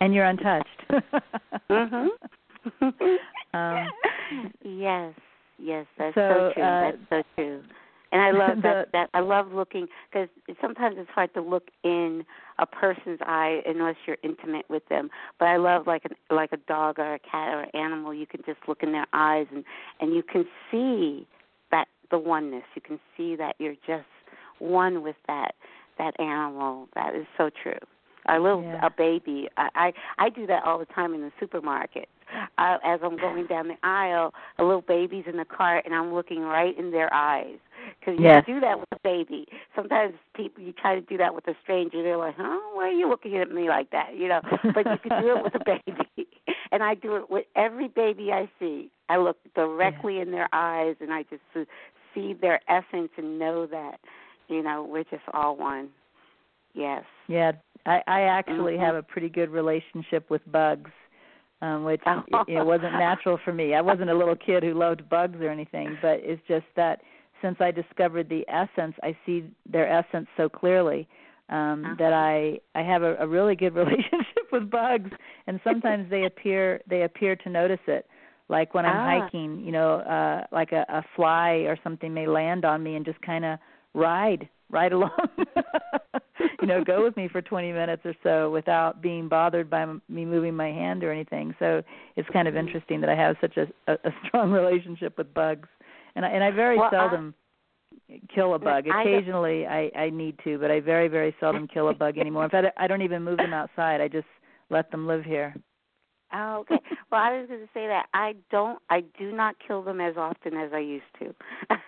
And you're untouched. (laughs) mhm. (laughs) um, yes, yes, that's so, so true. Uh, that's so true. And I love (laughs) that. That I love looking because sometimes it's hard to look in a person's eye unless you're intimate with them. But I love like a like a dog or a cat or an animal. You can just look in their eyes and and you can see that the oneness. You can see that you're just one with that that animal. That is so true. A little yeah. a baby. I, I I do that all the time in the supermarket. Uh, as I'm going down the aisle, a little baby's in the cart, and I'm looking right in their eyes. Because you yes. do that with a baby. Sometimes people you try to do that with a stranger. They're like, "Huh? Why are you looking at me like that?" You know. But you can do it with a (laughs) baby, and I do it with every baby I see. I look directly yeah. in their eyes, and I just see their essence and know that, you know, we're just all one. Yes. Yeah, I, I actually mm-hmm. have a pretty good relationship with bugs, um, which (laughs) oh. it, it wasn't natural for me. I wasn't a little kid who loved bugs or anything, but it's just that since I discovered the essence, I see their essence so clearly um, uh-huh. that I I have a, a really good (laughs) relationship with bugs, and sometimes they appear they appear to notice it. Like when I'm ah. hiking, you know, uh like a, a fly or something may land on me and just kind of ride right (laughs) along. You know, go with me for 20 minutes or so without being bothered by me moving my hand or anything. So it's kind of interesting that I have such a, a, a strong (laughs) relationship with bugs, and I, and I very well, seldom I, kill a bug. Occasionally, I I need to, but I very very seldom kill a bug anymore. In fact, I don't even move them outside. I just let them live here. Oh, okay. (laughs) Well, I was going to say that I don't, I do not kill them as often as I used to.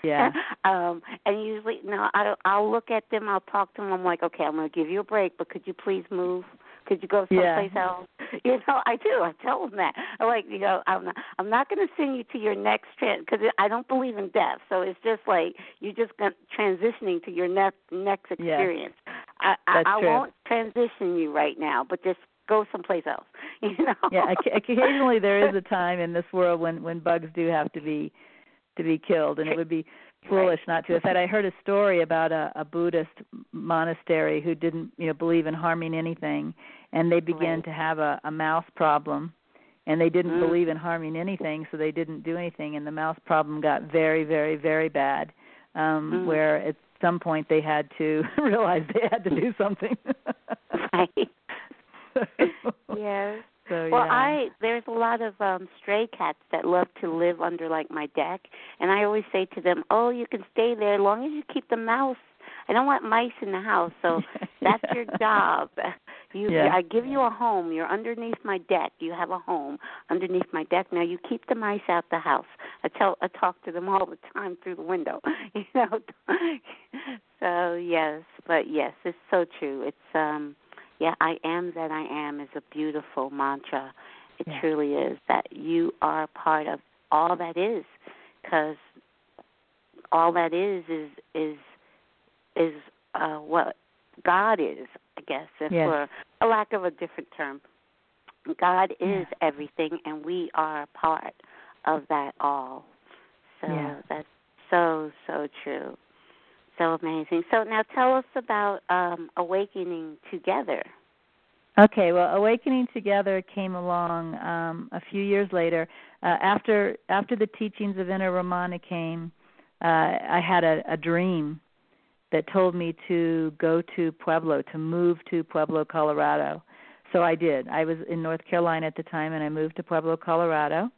Yeah. (laughs) um, and usually, no, I don't. I'll look at them. I'll talk to them. I'm like, okay, I'm going to give you a break, but could you please move? Could you go someplace yeah. else? (laughs) You know, I do. I tell them that. I'm like, you know, I'm not, I'm not going to send you to your next trans because I don't believe in death. So it's just like you're just going transitioning to your next next experience. Yes. I, That's I, I true. won't transition you right now, but just go someplace else. (laughs) You know. Yeah. Occasionally, there is a time in this world when when bugs do have to be to be killed, and it would be foolish not to. In fact, I heard a story about a, a Buddhist monastery who didn't, you know, believe in harming anything, and they began right. to have a, a mouse problem, and they didn't mm. believe in harming anything, so they didn't do anything, and the mouse problem got very, very, very bad, um, mm. where at some point they had to (laughs) realize they had to do something. right. Yes. (laughs) So, well, yeah. I there's a lot of um stray cats that love to live under like my deck, and I always say to them, "Oh, you can stay there as long as you keep the mouse. I don't want mice in the house, so (laughs) that's your job. You, Yeah. I give you a home. You're underneath my deck. You have a home underneath my deck. Now you keep the mice out the house. I tell, I talk to them all the time through the window. (laughs) You know. so yes, but yes, it's so true. It's um yeah, I am that I am is a beautiful mantra. It Yeah. truly is that you are part of all that is, because all that is is is is uh, what God is. I guess, if Yes. for a lack of a different term, God is Yeah. everything, and we are part of that all. So Yeah. that's so so true. So amazing. So now tell us about um, awakening together. Okay, well, Awakening Together came along um, a few years later. Uh, after after the teachings of Inner Ramana came, uh, I had a, a dream that told me to go to Pueblo, to move to Pueblo, Colorado. So I did. I was in North Carolina at the time, and I moved to Pueblo, Colorado.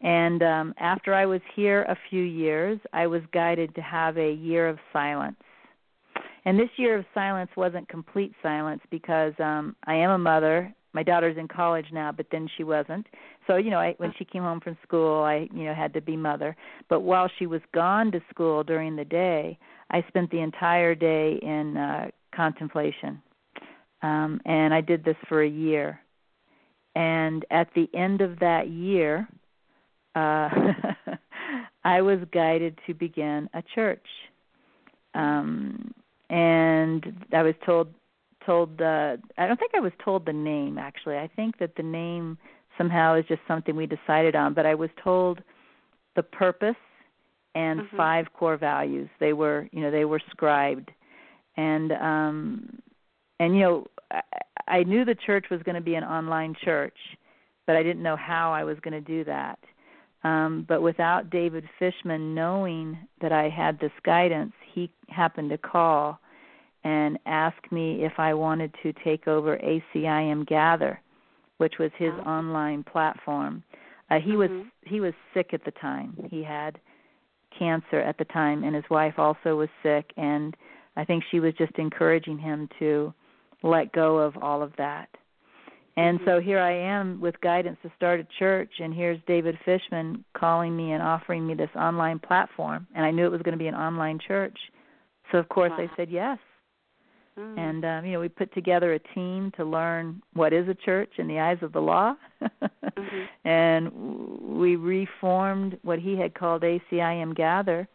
And um, after I was here a few years, I was guided to have a year of silence. And this year of silence wasn't complete silence because um I am a mother. My daughter's in college now, but then she wasn't. So, you know, I when she came home from school, I, you know, had to be mother. But while she was gone to school during the day, I spent the entire day in uh contemplation. Um and I did this for a year. And at the end of that year, uh (laughs) I was guided to begin a church. Um and I was told told uh I don't think I was told the name actually. I think that the name somehow is just something we decided on, but I was told the purpose and Mhm. five core values. They were, you know, they were scribed. And um and you know, I, I knew the church was going to be an online church, but I didn't know how I was going to do that. Um, but without David Fishman knowing that I had this guidance, he happened to call and ask me if I wanted to take over ACIM Gather, which was his Oh. online platform. Uh, he was Mhm. he was sick at the time. He had cancer at the time, and his wife also was sick. And I think she was just encouraging him to let go of all of that. And so here I am with guidance to start a church, and here's David Fishman calling me and offering me this online platform. And I knew it was going to be an online church. So, of course, I said yes. Mm. And, um, you know, we put together a team to learn what is a church in the eyes of the law. Mhm. (laughs) And we reformed what he had called ACIM Gather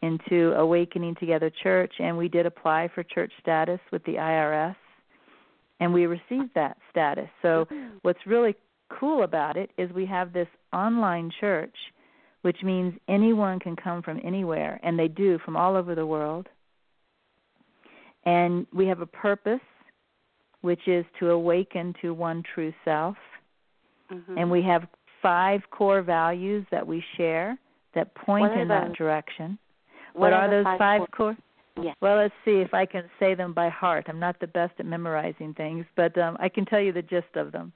into Awakening Together Church, and we did apply for church status with the IRS and we received that status. So Mhm. what's really cool about it is we have this online church which means anyone can come from anywhere and they do from all over the world. And we have a purpose which is to awaken to one true self. Mhm. And we have five core values that we share that point What are in that direction. What are the those five five core- Yeah. Well, let's see if I can say them by heart. I'm not the best at memorizing things, but um, I can tell you the gist of them.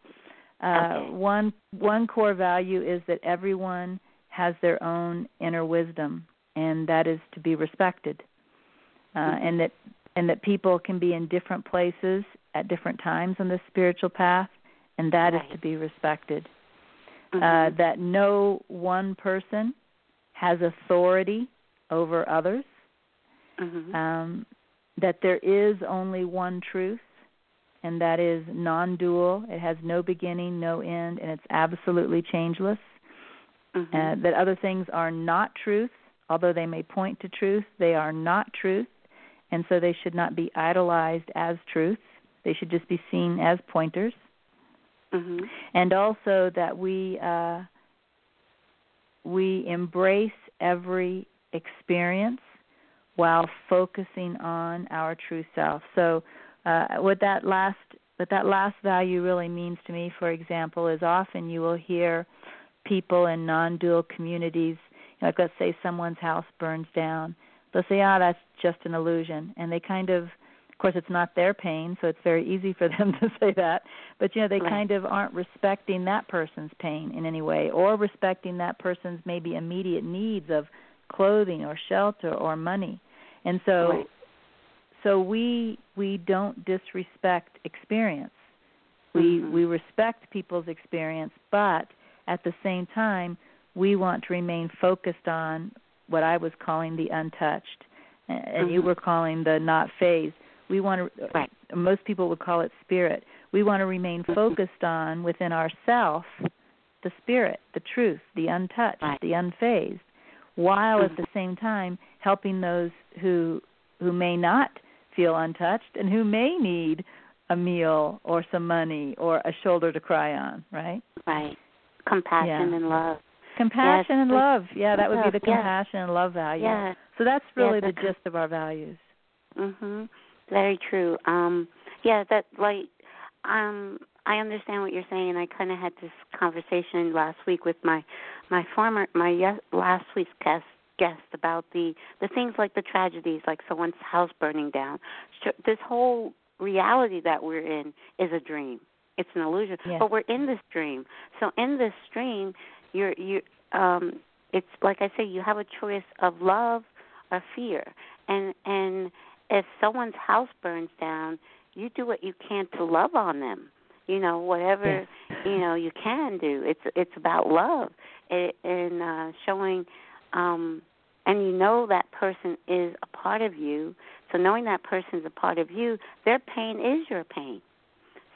Uh, Okay. One one core value is that everyone has their own inner wisdom, and that is to be respected, uh, Mhm. and that and that people can be in different places at different times on the spiritual path, and that right. is to be respected. Mm-hmm. Uh, that no one person has authority over others. Mm-hmm. Um, that there is only one truth, and that is non dual. It has no beginning, no end, and it's absolutely changeless. Mm-hmm. Uh, that other things are not truth, although they may point to truth, they are not truth, and so they should not be idolized as truth. They should just be seen as pointers. Mm-hmm. And also that we uh, we embrace every experience while focusing on our true self. So, uh, what that last what that last value really means to me, for example, is often you will hear people in non-dual communities, like let's say someone's house burns down, they'll say, "Ah, oh, that's just an illusion," and they kind of of course, it's not their pain, so it's very easy for (laughs) them to say that. But you know, they right. kind of aren't respecting that person's pain in any way, or respecting that person's maybe immediate needs of clothing or shelter or money. And so, right. so we we don't disrespect experience. We mm-hmm. we respect people's experience, but at the same time, we want to remain focused on what I was calling the untouched, and mm-hmm. you were calling the not fazed we want to. Right. Most people would call it spirit. We want to remain Mm-hmm. focused on within ourself the spirit, the truth, the untouched, right. the unfazed, while mm-hmm. at the same time helping those who who may not feel untouched and who may need a meal or some money or a shoulder to cry on, right? Right. Compassion yeah. and love. Compassion yes. and love. Yeah, that would be the compassion and love value. Yeah. So that's really yeah, the gist of our values. Mhm. Very true. Um yeah, that like um I understand what you're saying. I kind of had this conversation last week with my my former my yes, last week's guest guest about the the things like the tragedies like someone's house burning down. This whole reality that we're in is a dream. It's an illusion. Yes. But we're in this dream. So in this dream, you're you um it's like I say you have a choice of love or fear. And and if someone's house burns down, you do what you can to love on them. You know, whatever yes. you know you can do. It's it's about love it, and uh, showing, um, and you know that person is a part of you. So knowing that person's a part of you, their pain is your pain.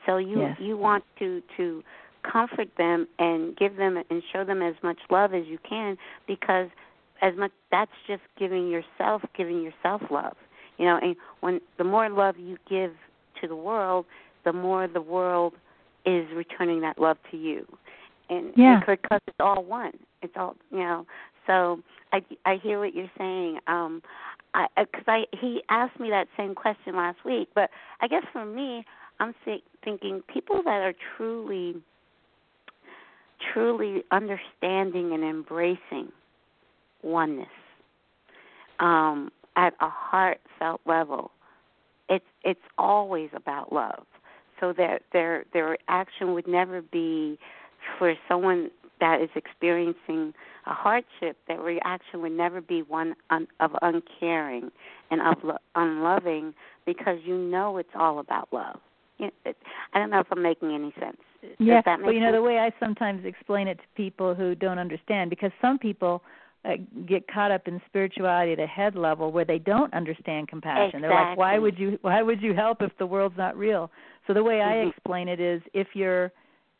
So you yes. you want to to comfort them and give them and show them as much love as you can because as much that's just giving yourself giving yourself love you know, and when the more love you give to the world, the more the world is returning that love to you. And yeah. because it's all one. It's all, you know. So I I hear what you're saying. Um I cuz I he asked me that same question last week, but I guess for me, I'm th- thinking people that are truly truly understanding and embracing oneness um at a heartfelt level. It's it's always about love. So that their their action would never be for someone that is experiencing a hardship. Their reaction would never be one un, of uncaring and of lo- unloving because you know it's all about love. You know, it, I don't know if I'm making any sense. Does yeah, that make but you know sense? the way I sometimes explain it to people who don't understand, because some people uh, get caught up in spirituality at a head level where they don't understand compassion. Exactly. They're like, why would you why would you help if the world's not real? So the way mm-hmm. I explain it is if your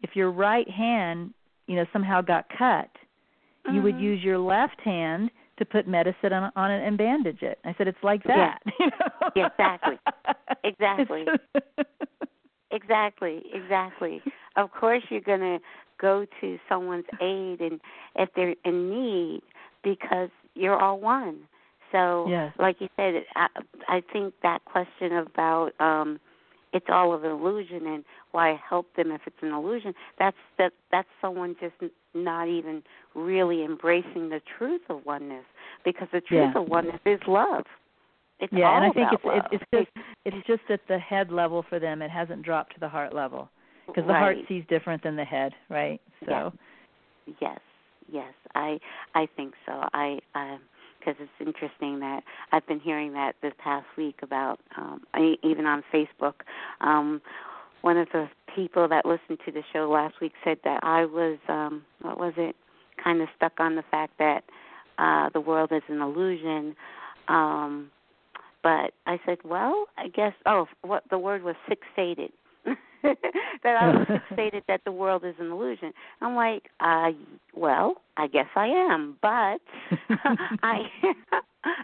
if your right hand, you know, somehow got cut, mm-hmm. you would use your left hand to put medicine on, on it and bandage it. I said it's like that. (laughs) Yeah. yeah exactly. Exactly. (laughs) exactly. Exactly. Of course you're going to go to someone's aid and if they're in need because you're all one. So, yes. like you said, I, I think that question about um, it's all of an illusion and why help them if it's an illusion. That's that that's someone just not even really embracing the truth of oneness because the truth yeah. of oneness is love. It's yeah, and I think it's love. it's just it's just at the head level for them. It hasn't dropped to the heart level because the right. heart sees different than the head, right? So. Yes. Yes, I I think so. I because it's interesting that I've been hearing that this past week about um, even on Facebook. Um, one of the people that listened to the show last week said that I was um what was it? Kind of stuck on the fact that uh the world is an illusion. Um but I said, well, I guess oh, what the word was fixated. (laughs) that I was (laughs) fixated that the world is an illusion. I'm like, uh, well, I guess I am, but (laughs) I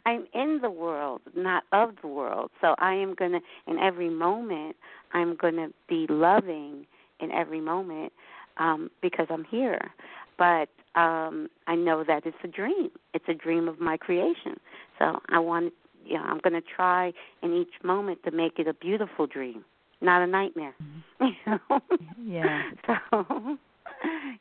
I'm in the world, not of the world. So I am going to in every moment I'm going to be loving in every moment um because I'm here. But um I know that it's a dream. It's a dream of my creation. So I want you know, I'm going to try in each moment to make it a beautiful dream not a nightmare. Mm-hmm. yeah. (laughs) So.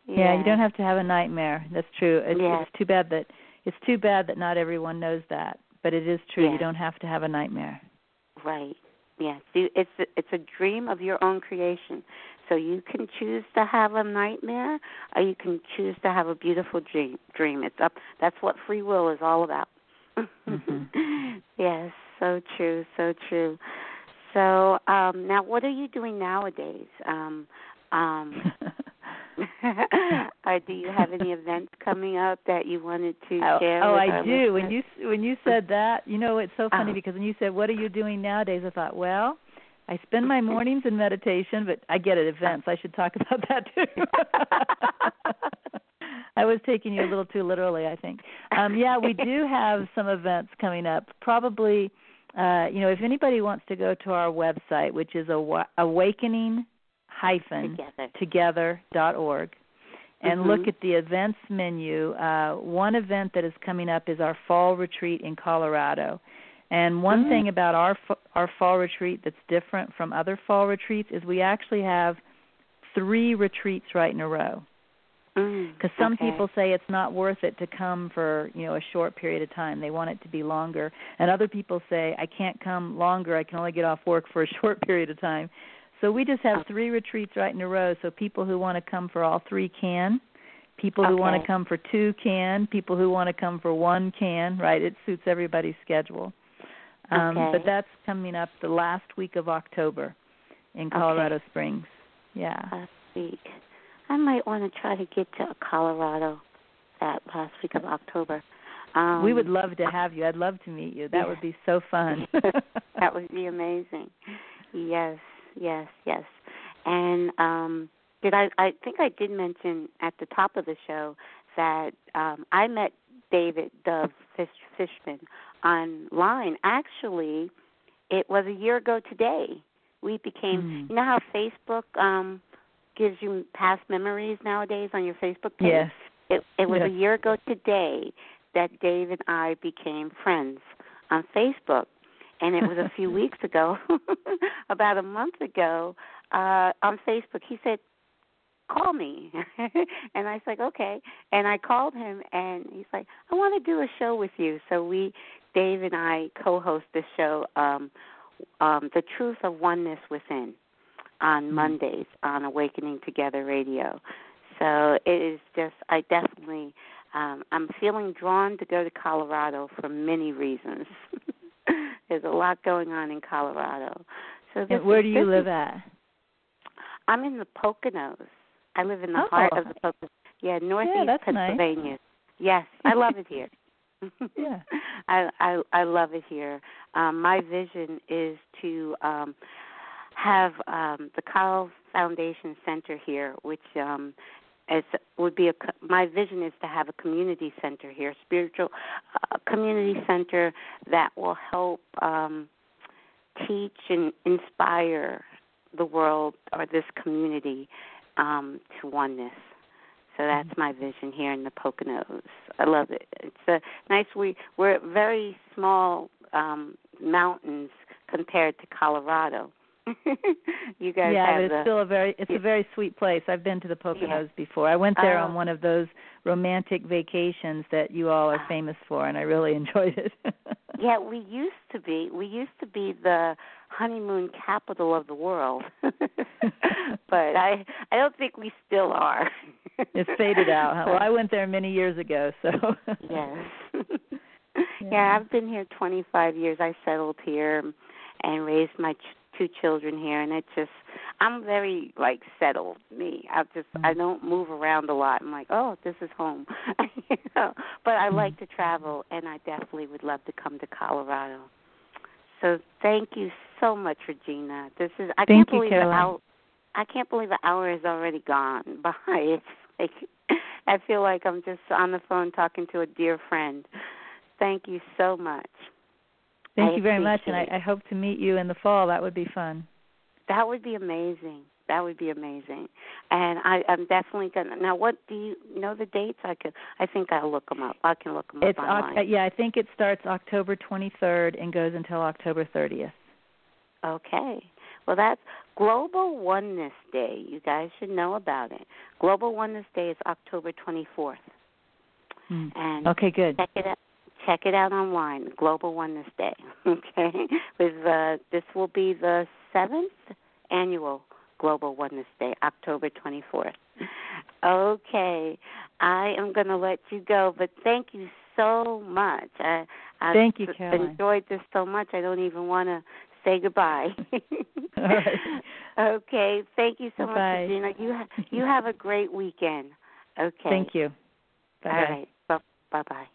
Yeah. yeah. you don't have to have a nightmare. That's true. It's, yeah. it's too bad that it's too bad that not everyone knows that, but it is true. Yeah. You don't have to have a nightmare. Right. Yes. It's a, it's a dream of your own creation. So you can choose to have a nightmare, or you can choose to have a beautiful dream. Dream. It's up. That's what free will is all about. Mm-hmm. (laughs) yes. So true. So true. So um, now, what are you doing nowadays? Um, um, or (laughs) (laughs) do you have any events coming up that you wanted to oh, share? Oh, I do. When you when you said that, you know, it's so funny oh. because when you said, "What are you doing nowadays?" I thought, well. I spend my (laughs) mornings in meditation, but I get it events. I should talk about that too. I was taking you a little too literally, I think. Um, yeah, we do have some events coming up. Probably uh, you know, if anybody wants to go to our website, which is awakening hyphen together dot org, and mm-hmm. look at the events menu, uh, one event that is coming up is our fall retreat in Colorado. And one mm-hmm. thing about our our fall retreat that's different from other fall retreats is we actually have three retreats right in a row. Because mm, some okay. people say it's not worth it to come for you know a short period of time. They want it to be longer, and other people say I can't come longer. I can only get off work for a (laughs) short period of time. So we just have three retreats right in a row. So people who want to come for all three can. People who okay. want to come for two can. People who want to come for one can. Right? It suits everybody's schedule. Um, okay. But that's coming up the last week of October in Colorado. Springs. Yeah. Last week. I might want to try to get to Colorado that last week of October. Um, we would love to have you. I'd love to meet you. That yeah. would be so fun. (laughs) that would be amazing. Yes, yes, yes. And um did I I think I did mention at the top of the show that um I met David Dove Fish, Fishman online. Actually, it was a year ago today. We became mm. you know how Facebook um gives you past memories nowadays on your Facebook page. Yes. It it was yes. a year ago today that Dave and I became friends on Facebook. And it was a few (laughs) weeks ago, (laughs) about a month ago, uh on Facebook. He said, Call me (laughs) and I was like, Okay and I called him and he's like, I want to do a show with you. So we Dave and I co host the show, um um, The Truth of Oneness Within on mm-hmm. Mondays on Awakening Together Radio. So it is just I definitely um I'm feeling drawn to go to Colorado for many reasons. (laughs) There's a lot going on in Colorado. So this, where do you live is, at? I'm in the Poconos. I live in the oh. heart of the Poconos. Yeah, northeast yeah, that's Pennsylvania. Nice. Yes, I love it here. (laughs) yeah. I I I love it here. Um my vision is to um have um, the Carl Foundation Center here, which um, is would be a my vision is to have a community center here, spiritual uh, community center that will help um, teach and inspire the world or this community um, to oneness. So that's my vision here in the Poconos. I love it. It's a nice. We we're very small um, mountains compared to Colorado (laughs) you guys yeah, have but it's the, still a very it's a very sweet place. I've been to the Poconos yeah. before. I went there oh. on one of those romantic vacations that you all are ah. famous for, and I really (laughs) enjoyed it. yeah, we used to be. We used to be the honeymoon capital of the world, (laughs) but I I don't think we still are. it's faded out. Huh? Well, I went there many years ago, so yes. Yeah. yeah, I've been here 25 years. I settled here and raised my ch- two children here, and it's just I'm very like settled. Me, I just I Mm-hmm. don't move around a lot. I'm like, oh, this is home, (laughs) you know. But I like Mm-hmm. to travel, and I definitely would love to come to Colorado. So thank you so much, Regina. This is I Thank can't you, believe Caroline. the hour. I can't believe the hour is already gone (laughs) by. It's like I feel like I'm just on the phone talking to a dear friend. Thank you so much. Thank I you very much, and I, I hope to meet you in the fall. That would be fun. That would be amazing. That would be amazing. And I, I'm definitely gonna. Now, what do you know the dates? I could. I think I'll look them up. I can look them It's up online. uh, yeah, I think it starts October 23rd and goes until October 30th. Okay. Well, that's Global Oneness Day. You guys should know about it. Global Oneness Day is October 24th. Hmm. And Okay, good. check it out. Check it out online. Global Oneness Day. (laughs) Okay. With uh, this will be the seventh annual Global Oneness Day, October 24th. Okay. I am going to let you go, but thank you so much. I, I Thank you, Caroline. enjoyed this so much. I don't even want to say goodbye. (laughs) All right. (laughs) Okay. Thank you so Bye. much, Regina. You ha- you have a great weekend. Okay. Thank you. Bye All right.